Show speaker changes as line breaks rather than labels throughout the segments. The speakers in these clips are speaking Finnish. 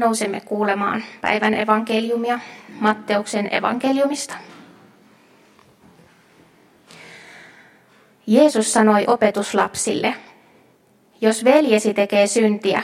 nousemme kuulemaan päivän evankeliumia Matteuksen evankeliumista. Jeesus sanoi opetuslapsille, jos veljesi tekee syntiä,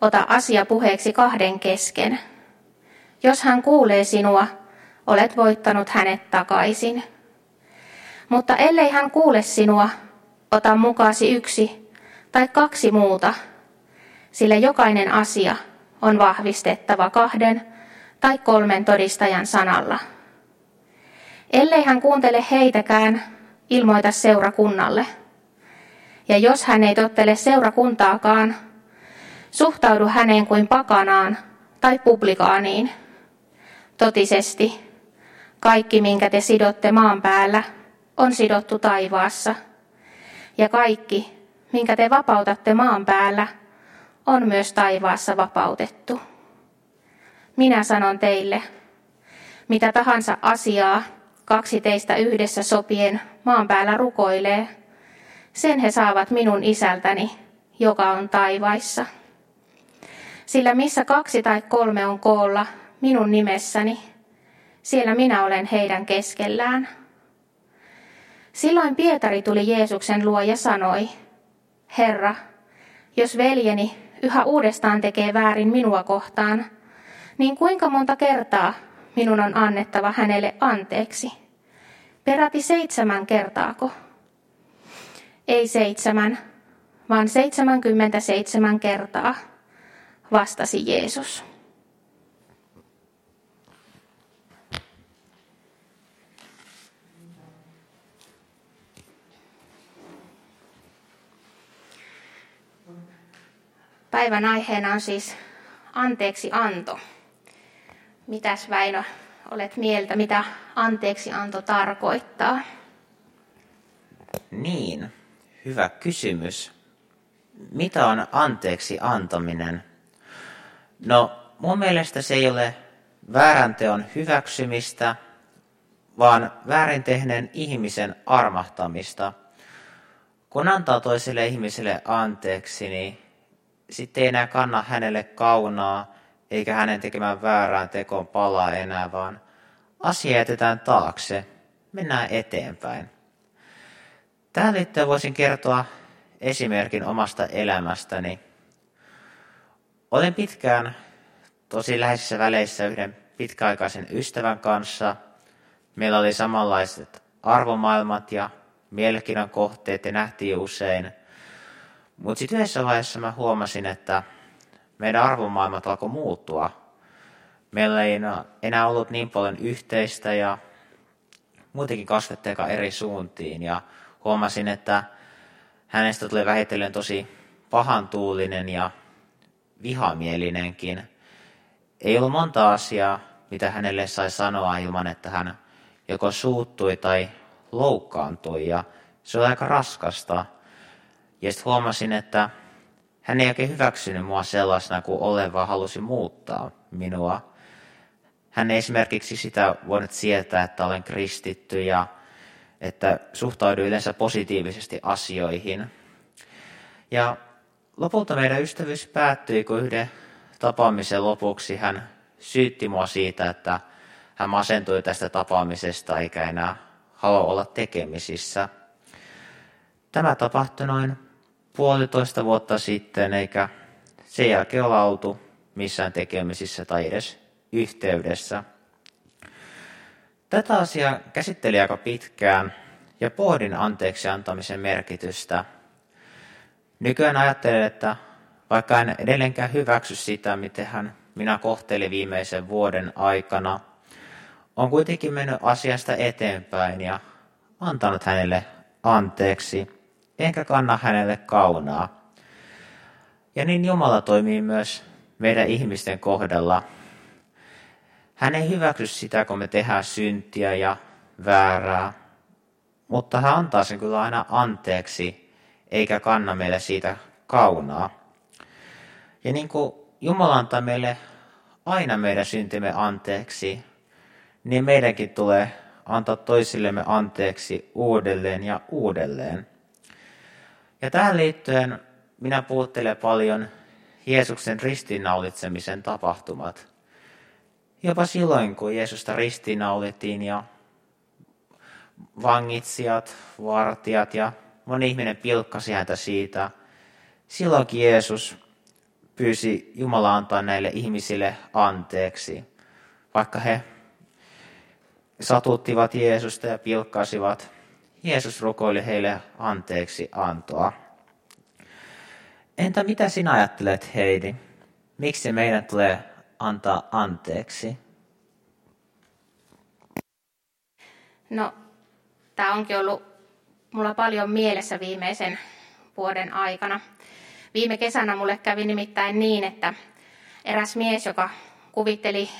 ota asia puheeksi kahden kesken. Jos hän kuulee sinua, olet voittanut hänet takaisin. Mutta ellei hän kuule sinua, ota mukaasi yksi tai kaksi muuta, sillä jokainen asia on vahvistettava kahden tai kolmen todistajan sanalla. Ellei hän kuuntele heitäkään, ilmoita seurakunnalle. Ja jos hän ei tottele seurakuntaakaan, suhtaudu häneen kuin pakanaan tai publikaaniin. Totisesti, kaikki minkä te sidotte maan päällä, on sidottu taivaassa. Ja kaikki, minkä te vapautatte maan päällä, on myös taivaassa vapautettu. Minä sanon teille, mitä tahansa asiaa kaksi teistä yhdessä sopien maan päällä rukoilee, sen he saavat minun isältäni, joka on taivaissa. Sillä missä kaksi tai kolme on koolla minun nimessäni, siellä minä olen heidän keskellään. Silloin Pietari tuli Jeesuksen luo ja sanoi, Herra, jos veljeni yhä uudestaan tekee väärin minua kohtaan, niin kuinka monta kertaa minun on annettava hänelle anteeksi? Peräti seitsemän kertaako? Ei seitsemän, vaan seitsemänkymmentäseitsemän kertaa, vastasi Jeesus. Päivän aiheena on siis anteeksi anto. Mitäs Väinö olet mieltä, mitä anteeksi anto tarkoittaa?
Niin, hyvä kysymys. Mitä on anteeksi antaminen? No, mun mielestä se ei ole väärän teon hyväksymistä, vaan väärin tehneen ihmisen armahtamista. Kun antaa toiselle ihmiselle anteeksi, niin sitten ei enää kanna hänelle kaunaa, eikä hänen tekemään väärään tekoon palaa enää, vaan asia jätetään taakse, mennään eteenpäin. Tähän liittyen voisin kertoa esimerkin omasta elämästäni. Olen pitkään tosi läheisissä väleissä yhden pitkäaikaisen ystävän kanssa. Meillä oli samanlaiset arvomaailmat ja mielenkiinnon kohteet ja nähtiin usein – mutta sitten yhdessä vaiheessa mä huomasin, että meidän arvomaailmat alkoi muuttua. Meillä ei enää ollut niin paljon yhteistä ja muutenkin kasvettiin eri suuntiin. Ja huomasin, että hänestä tuli vähitellen tosi pahantuulinen ja vihamielinenkin. Ei ollut monta asiaa, mitä hänelle sai sanoa ilman, että hän joko suuttui tai loukkaantui. Ja se oli aika raskasta. Ja sitten huomasin, että hän ei oikein hyväksynyt mua sellaisena kuin olen, vaan halusi muuttaa minua. Hän ei esimerkiksi sitä voinut sietää, että olen kristitty ja että suhtaudun yleensä positiivisesti asioihin. Ja lopulta meidän ystävyys päättyi, kun yhden tapaamisen lopuksi hän syytti mua siitä, että hän masentui tästä tapaamisesta eikä enää halua olla tekemisissä. Tämä tapahtui noin puolitoista vuotta sitten, eikä sen jälkeen olla oltu missään tekemisissä tai edes yhteydessä. Tätä asiaa käsitteli aika pitkään ja pohdin anteeksi antamisen merkitystä. Nykyään ajattelen, että vaikka en edelleenkään hyväksy sitä, miten hän minä kohtelin viimeisen vuoden aikana, on kuitenkin mennyt asiasta eteenpäin ja antanut hänelle anteeksi – enkä kanna hänelle kaunaa. Ja niin Jumala toimii myös meidän ihmisten kohdalla. Hän ei hyväksy sitä, kun me tehdään syntiä ja väärää, mutta hän antaa sen kyllä aina anteeksi, eikä kanna meille siitä kaunaa. Ja niin kuin Jumala antaa meille aina meidän syntimme anteeksi, niin meidänkin tulee antaa toisillemme anteeksi uudelleen ja uudelleen. Ja tähän liittyen minä puhuttelen paljon Jeesuksen ristiinnaulitsemisen tapahtumat. Jopa silloin, kun Jeesusta ristiinnaulittiin ja vangitsijat, vartijat ja moni ihminen pilkkasi häntä siitä. Silloinkin Jeesus pyysi Jumala antaa näille ihmisille anteeksi, vaikka he satuttivat Jeesusta ja pilkkasivat. Jeesus rukoili heille anteeksi antoa. Entä mitä sinä ajattelet, Heidi? Miksi meidän tulee antaa anteeksi?
No, tämä onkin ollut mulla paljon mielessä viimeisen vuoden aikana. Viime kesänä mulle kävi nimittäin niin, että eräs mies, joka kuvitteli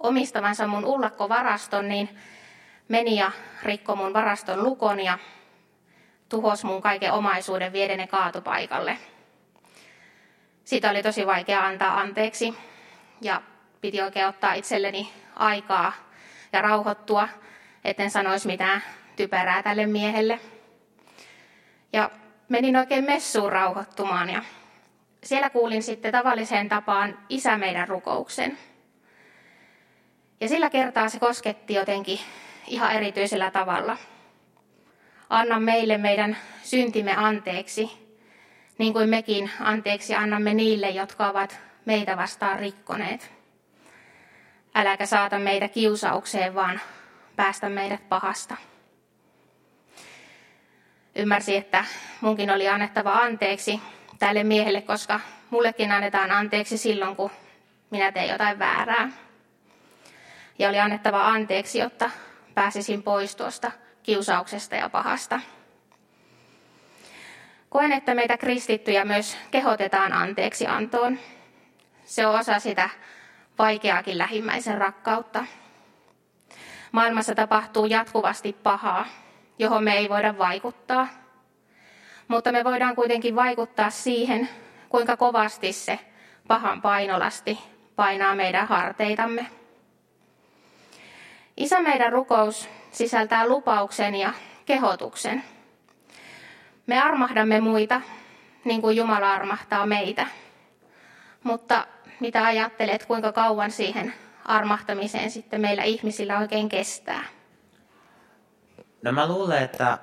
omistavansa mun ullakkovaraston, niin meni ja rikko mun varaston lukon ja tuhos mun kaiken omaisuuden viedene kaatopaikalle. Siitä oli tosi vaikea antaa anteeksi ja piti oikein ottaa itselleni aikaa ja rauhoittua, etten sanoisi mitään typerää tälle miehelle. Ja menin oikein messuun rauhoittumaan ja siellä kuulin sitten tavalliseen tapaan isä meidän rukouksen. Ja sillä kertaa se kosketti jotenkin ihan erityisellä tavalla. Anna meille meidän syntimme anteeksi, niin kuin mekin anteeksi annamme niille, jotka ovat meitä vastaan rikkoneet. Äläkä saata meitä kiusaukseen, vaan päästä meidät pahasta. Ymmärsi, että munkin oli annettava anteeksi tälle miehelle, koska mullekin annetaan anteeksi silloin, kun minä teen jotain väärää. Ja oli annettava anteeksi, jotta pääsisin pois tuosta kiusauksesta ja pahasta. Koen, että meitä kristittyjä myös kehotetaan anteeksi antoon. Se on osa sitä vaikeakin lähimmäisen rakkautta. Maailmassa tapahtuu jatkuvasti pahaa, johon me ei voida vaikuttaa. Mutta me voidaan kuitenkin vaikuttaa siihen, kuinka kovasti se pahan painolasti painaa meidän harteitamme. Isä meidän rukous sisältää lupauksen ja kehotuksen. Me armahdamme muita, niin kuin Jumala armahtaa meitä. Mutta mitä ajattelet, kuinka kauan siihen armahtamiseen sitten meillä ihmisillä oikein kestää?
No mä luulen, että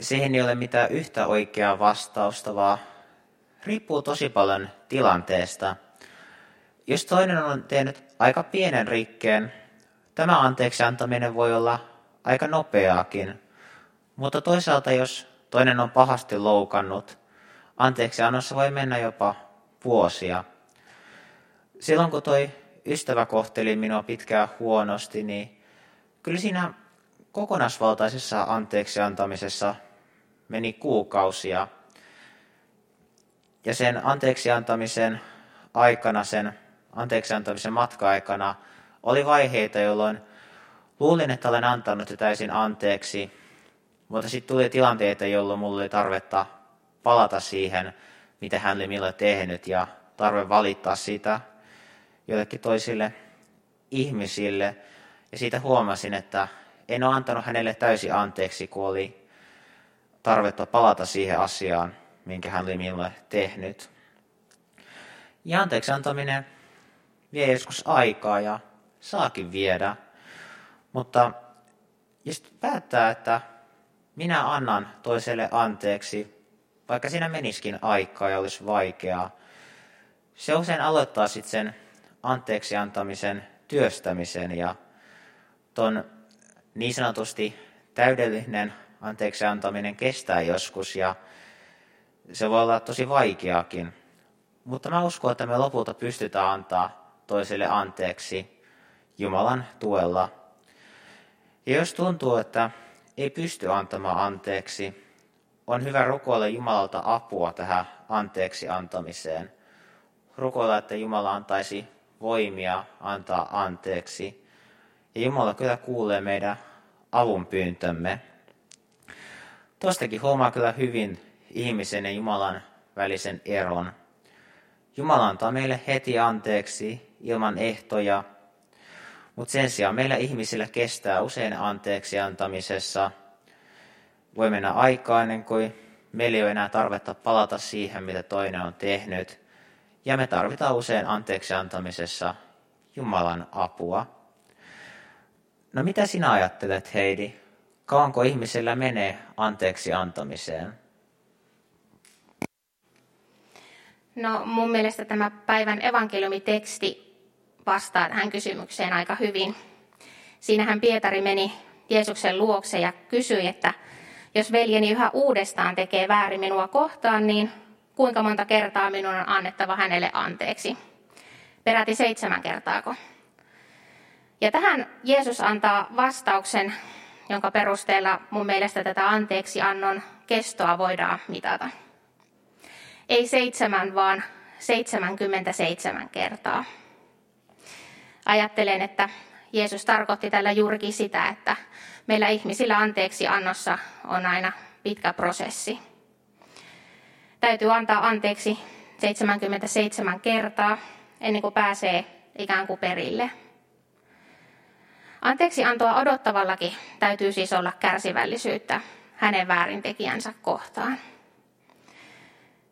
siihen ei ole mitään yhtä oikeaa vastausta, vaan riippuu tosi paljon tilanteesta. Jos toinen on tehnyt aika pienen rikkeen, tämä anteeksi antaminen voi olla aika nopeaakin. Mutta toisaalta jos toinen on pahasti loukannut, anteeksi annossa voi mennä jopa vuosia. Silloin kun toi ystävä kohteli minua pitkään huonosti, niin kyllä siinä kokonaisvaltaisessa anteeksi antamisessa meni kuukausia. Ja sen anteeksi antamisen aikana, sen anteeksi antamisen matka-aikana, oli vaiheita, jolloin luulin, että olen antanut jo täysin anteeksi, mutta sitten tuli tilanteita, jolloin mulla oli tarvetta palata siihen, mitä hän oli minulle tehnyt, ja tarve valittaa siitä joillekin toisille ihmisille. Ja siitä huomasin, että en ole antanut hänelle täysin anteeksi, kun oli tarvetta palata siihen asiaan, minkä hän oli minulle tehnyt. Ja anteeksi antaminen vie joskus aikaa ja saakin viedä. Mutta jos päättää, että minä annan toiselle anteeksi, vaikka siinä meniskin aikaa ja olisi vaikeaa, se usein aloittaa sitten sen anteeksi antamisen työstämisen ja ton niin sanotusti täydellinen anteeksi antaminen kestää joskus ja se voi olla tosi vaikeakin. Mutta mä uskon, että me lopulta pystytään antaa toiselle anteeksi Jumalan tuella. Ja jos tuntuu, että ei pysty antamaan anteeksi, on hyvä rukoilla Jumalalta apua tähän anteeksi antamiseen. Rukoilla, että Jumala antaisi voimia antaa anteeksi. Ja Jumala kyllä kuulee meidän avunpyyntömme. Tuostakin huomaa kyllä hyvin ihmisen ja Jumalan välisen eron. Jumala antaa meille heti anteeksi ilman ehtoja, mutta sen sijaan meillä ihmisillä kestää usein anteeksi antamisessa. Voi mennä aikaa ennen kuin meillä ei ole enää tarvetta palata siihen, mitä toinen on tehnyt. Ja me tarvitaan usein anteeksi antamisessa Jumalan apua. No mitä sinä ajattelet, Heidi? Kauanko ihmisellä menee anteeksi antamiseen?
No mun mielestä tämä päivän evankeliumiteksti vastaa tähän kysymykseen aika hyvin. Siinähän Pietari meni Jeesuksen luokse ja kysyi, että jos veljeni yhä uudestaan tekee väärin minua kohtaan, niin kuinka monta kertaa minun on annettava hänelle anteeksi? Peräti seitsemän kertaako? Ja tähän Jeesus antaa vastauksen, jonka perusteella mun mielestä tätä anteeksiannon kestoa voidaan mitata. Ei seitsemän, vaan 77 kertaa. Ajattelen, että Jeesus tarkoitti tällä juurikin sitä, että meillä ihmisillä anteeksi annossa on aina pitkä prosessi. Täytyy antaa anteeksi 77 kertaa ennen kuin pääsee ikään kuin perille. Anteeksi antoa odottavallakin täytyy siis olla kärsivällisyyttä hänen väärintekijänsä kohtaan.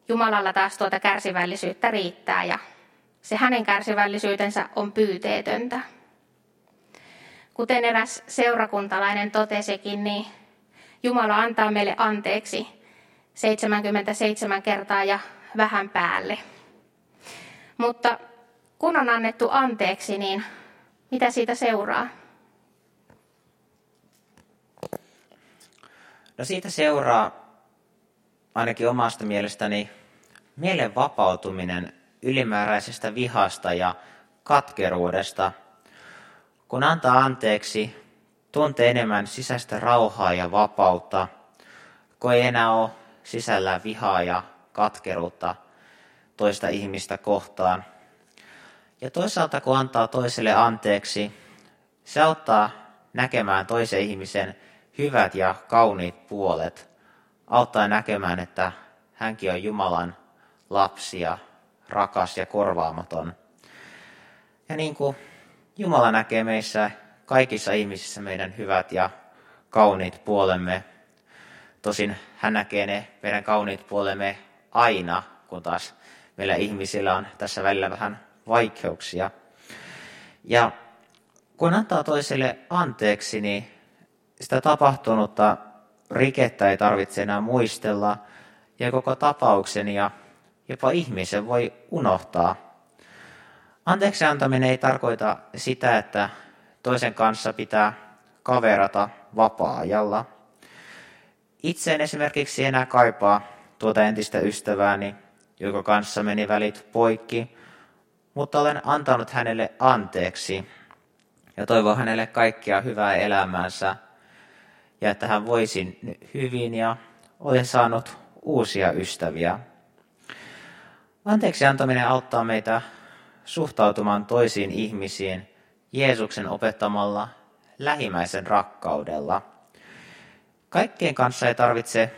Jumalalla taas tuota kärsivällisyyttä riittää ja se hänen kärsivällisyytensä on pyyteetöntä. Kuten eräs seurakuntalainen totesikin, niin Jumala antaa meille anteeksi 77 kertaa ja vähän päälle. Mutta kun on annettu anteeksi, niin mitä siitä seuraa?
No siitä seuraa ainakin omasta mielestäni mielen vapautuminen ylimääräisestä vihasta ja katkeruudesta. Kun antaa anteeksi, tuntee enemmän sisäistä rauhaa ja vapautta, kun ei enää ole sisällä vihaa ja katkeruutta toista ihmistä kohtaan. Ja toisaalta kun antaa toiselle anteeksi, se auttaa näkemään toisen ihmisen hyvät ja kauniit puolet, auttaa näkemään, että hänkin on Jumalan lapsi ja rakas ja korvaamaton. Ja niin kuin Jumala näkee meissä kaikissa ihmisissä meidän hyvät ja kauniit puolemme, tosin hän näkee ne meidän kauniit puolemme aina, kun taas meillä ihmisillä on tässä välillä vähän vaikeuksia. Ja kun antaa toiselle anteeksi, niin sitä tapahtunutta rikettä ei tarvitse enää muistella, ja koko tapauksen ja jopa ihmisen voi unohtaa. Anteeksi antaminen ei tarkoita sitä, että toisen kanssa pitää kaverata vapaa-ajalla. Itse en esimerkiksi enää kaipaa tuota entistä ystävääni, joka kanssa meni välit poikki, mutta olen antanut hänelle anteeksi ja toivon hänelle kaikkia hyvää elämäänsä ja että hän voisi hyvin ja olen saanut uusia ystäviä. Anteeksi antaminen auttaa meitä suhtautumaan toisiin ihmisiin Jeesuksen opettamalla lähimmäisen rakkaudella. Kaikkien kanssa ei tarvitse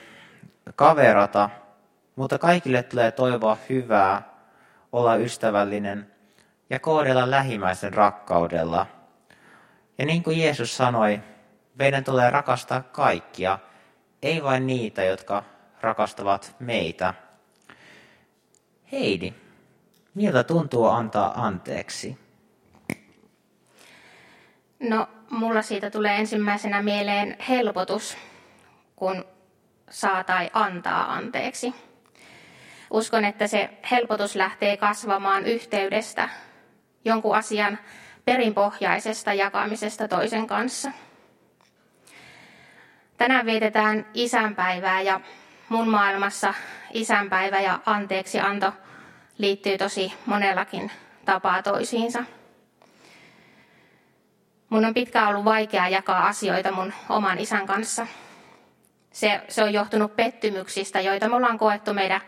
kaverata, mutta kaikille tulee toivoa hyvää, olla ystävällinen ja kohdella lähimmäisen rakkaudella. Ja niin kuin Jeesus sanoi, meidän tulee rakastaa kaikkia, ei vain niitä, jotka rakastavat meitä. Heidi, miltä tuntuu antaa anteeksi?
No, mulla siitä tulee ensimmäisenä mieleen helpotus, kun saa tai antaa anteeksi. Uskon, että se helpotus lähtee kasvamaan yhteydestä, jonkun asian perinpohjaisesta jakamisesta toisen kanssa. Tänään vietetään isänpäivää ja mun maailmassa isänpäivä ja anteeksianto liittyy tosi monellakin tapaa toisiinsa. Mun on pitkään ollut vaikea jakaa asioita mun oman isän kanssa. Se, se on johtunut pettymyksistä, joita me ollaan koettu meidän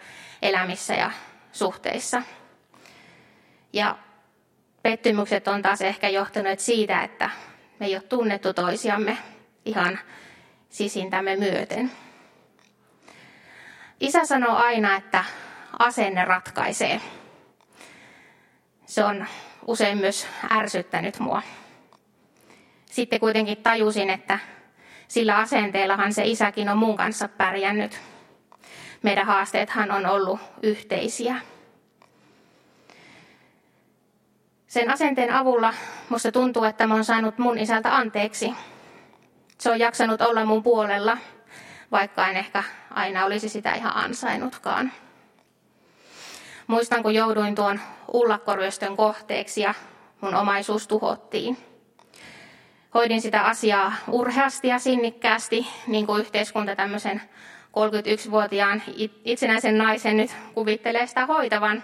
elämissä ja suhteissa. Ja pettymykset on taas ehkä johtuneet siitä, että me ei ole tunnettu toisiamme ihan sisintämme myöten. Isä sanoo aina, että asenne ratkaisee. Se on usein myös ärsyttänyt mua. Sitten kuitenkin tajusin, että sillä asenteellahan se isäkin on mun kanssa pärjännyt. Meidän haasteethan on ollut yhteisiä. Sen asenteen avulla musta tuntuu, että mä oon saanut mun isältä anteeksi. Se on jaksanut olla mun puolella, vaikka en ehkä aina olisi sitä ihan ansainnutkaan. Muistan, kun jouduin tuon ullakkoryöstön kohteeksi ja mun omaisuus tuhottiin. Hoidin sitä asiaa urheasti ja sinnikkäästi, niin kuin yhteiskunta tämmöisen 31-vuotiaan itsenäisen naisen nyt kuvittelee sitä hoitavan.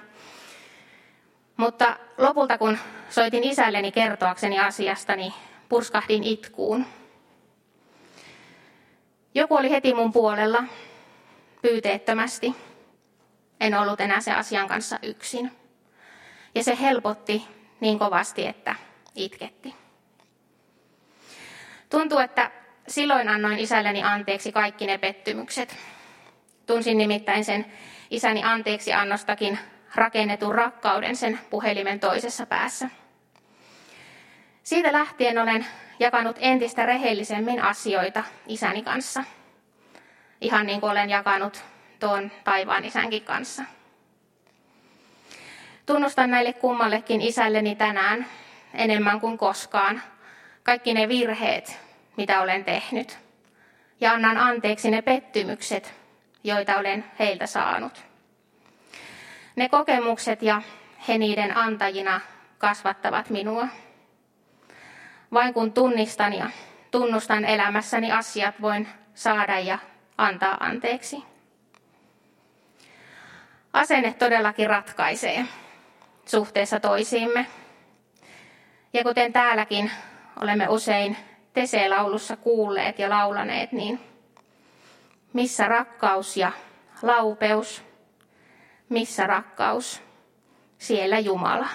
Mutta lopulta kun soitin isälleni kertoakseni asiasta, niin purskahdin itkuun. Joku oli heti mun puolella, pyyteettömästi. En ollut enää se asian kanssa yksin. Ja se helpotti niin kovasti, että itketti. Tuntuu, että silloin annoin isälleni anteeksi kaikki ne pettymykset. Tunsin nimittäin sen isäni anteeksi annostakin rakennetun rakkauden sen puhelimen toisessa päässä. Siitä lähtien olen jakanut entistä rehellisemmin asioita isäni kanssa. Ihan niin kuin olen jakanut tuon taivaan isänkin kanssa. Tunnustan näille kummallekin isälleni tänään enemmän kuin koskaan kaikki ne virheet, mitä olen tehnyt. Ja annan anteeksi ne pettymykset, joita olen heiltä saanut. Ne kokemukset ja he niiden antajina kasvattavat minua. Vain kun tunnistan ja tunnustan elämässäni asiat, voin saada ja antaa anteeksi. Asenne todellakin ratkaisee suhteessa toisiimme. Ja kuten täälläkin olemme usein Tese-laulussa kuulleet ja laulaneet, niin missä rakkaus ja laupeus, missä rakkaus, siellä Jumala.